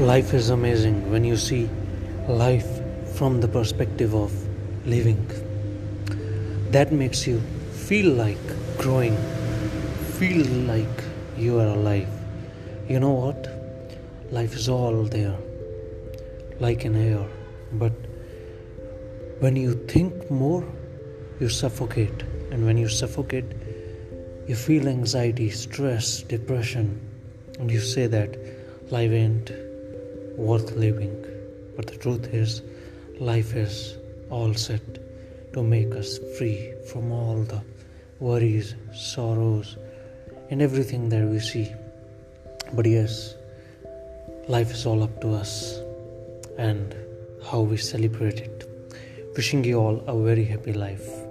Life is amazing when you see life from the perspective of living. That makes you feel like growing, feel like you are alive. You know what? Life is all there, like an air. But when you think more, you suffocate. And when you suffocate, you feel anxiety, stress, depression, and you say that life ain't worth living. But the truth is, life is all set to make us free from all the worries, sorrows, and everything that we see. But yes, life is all up to us and how we celebrate it. Wishing you all a very happy life.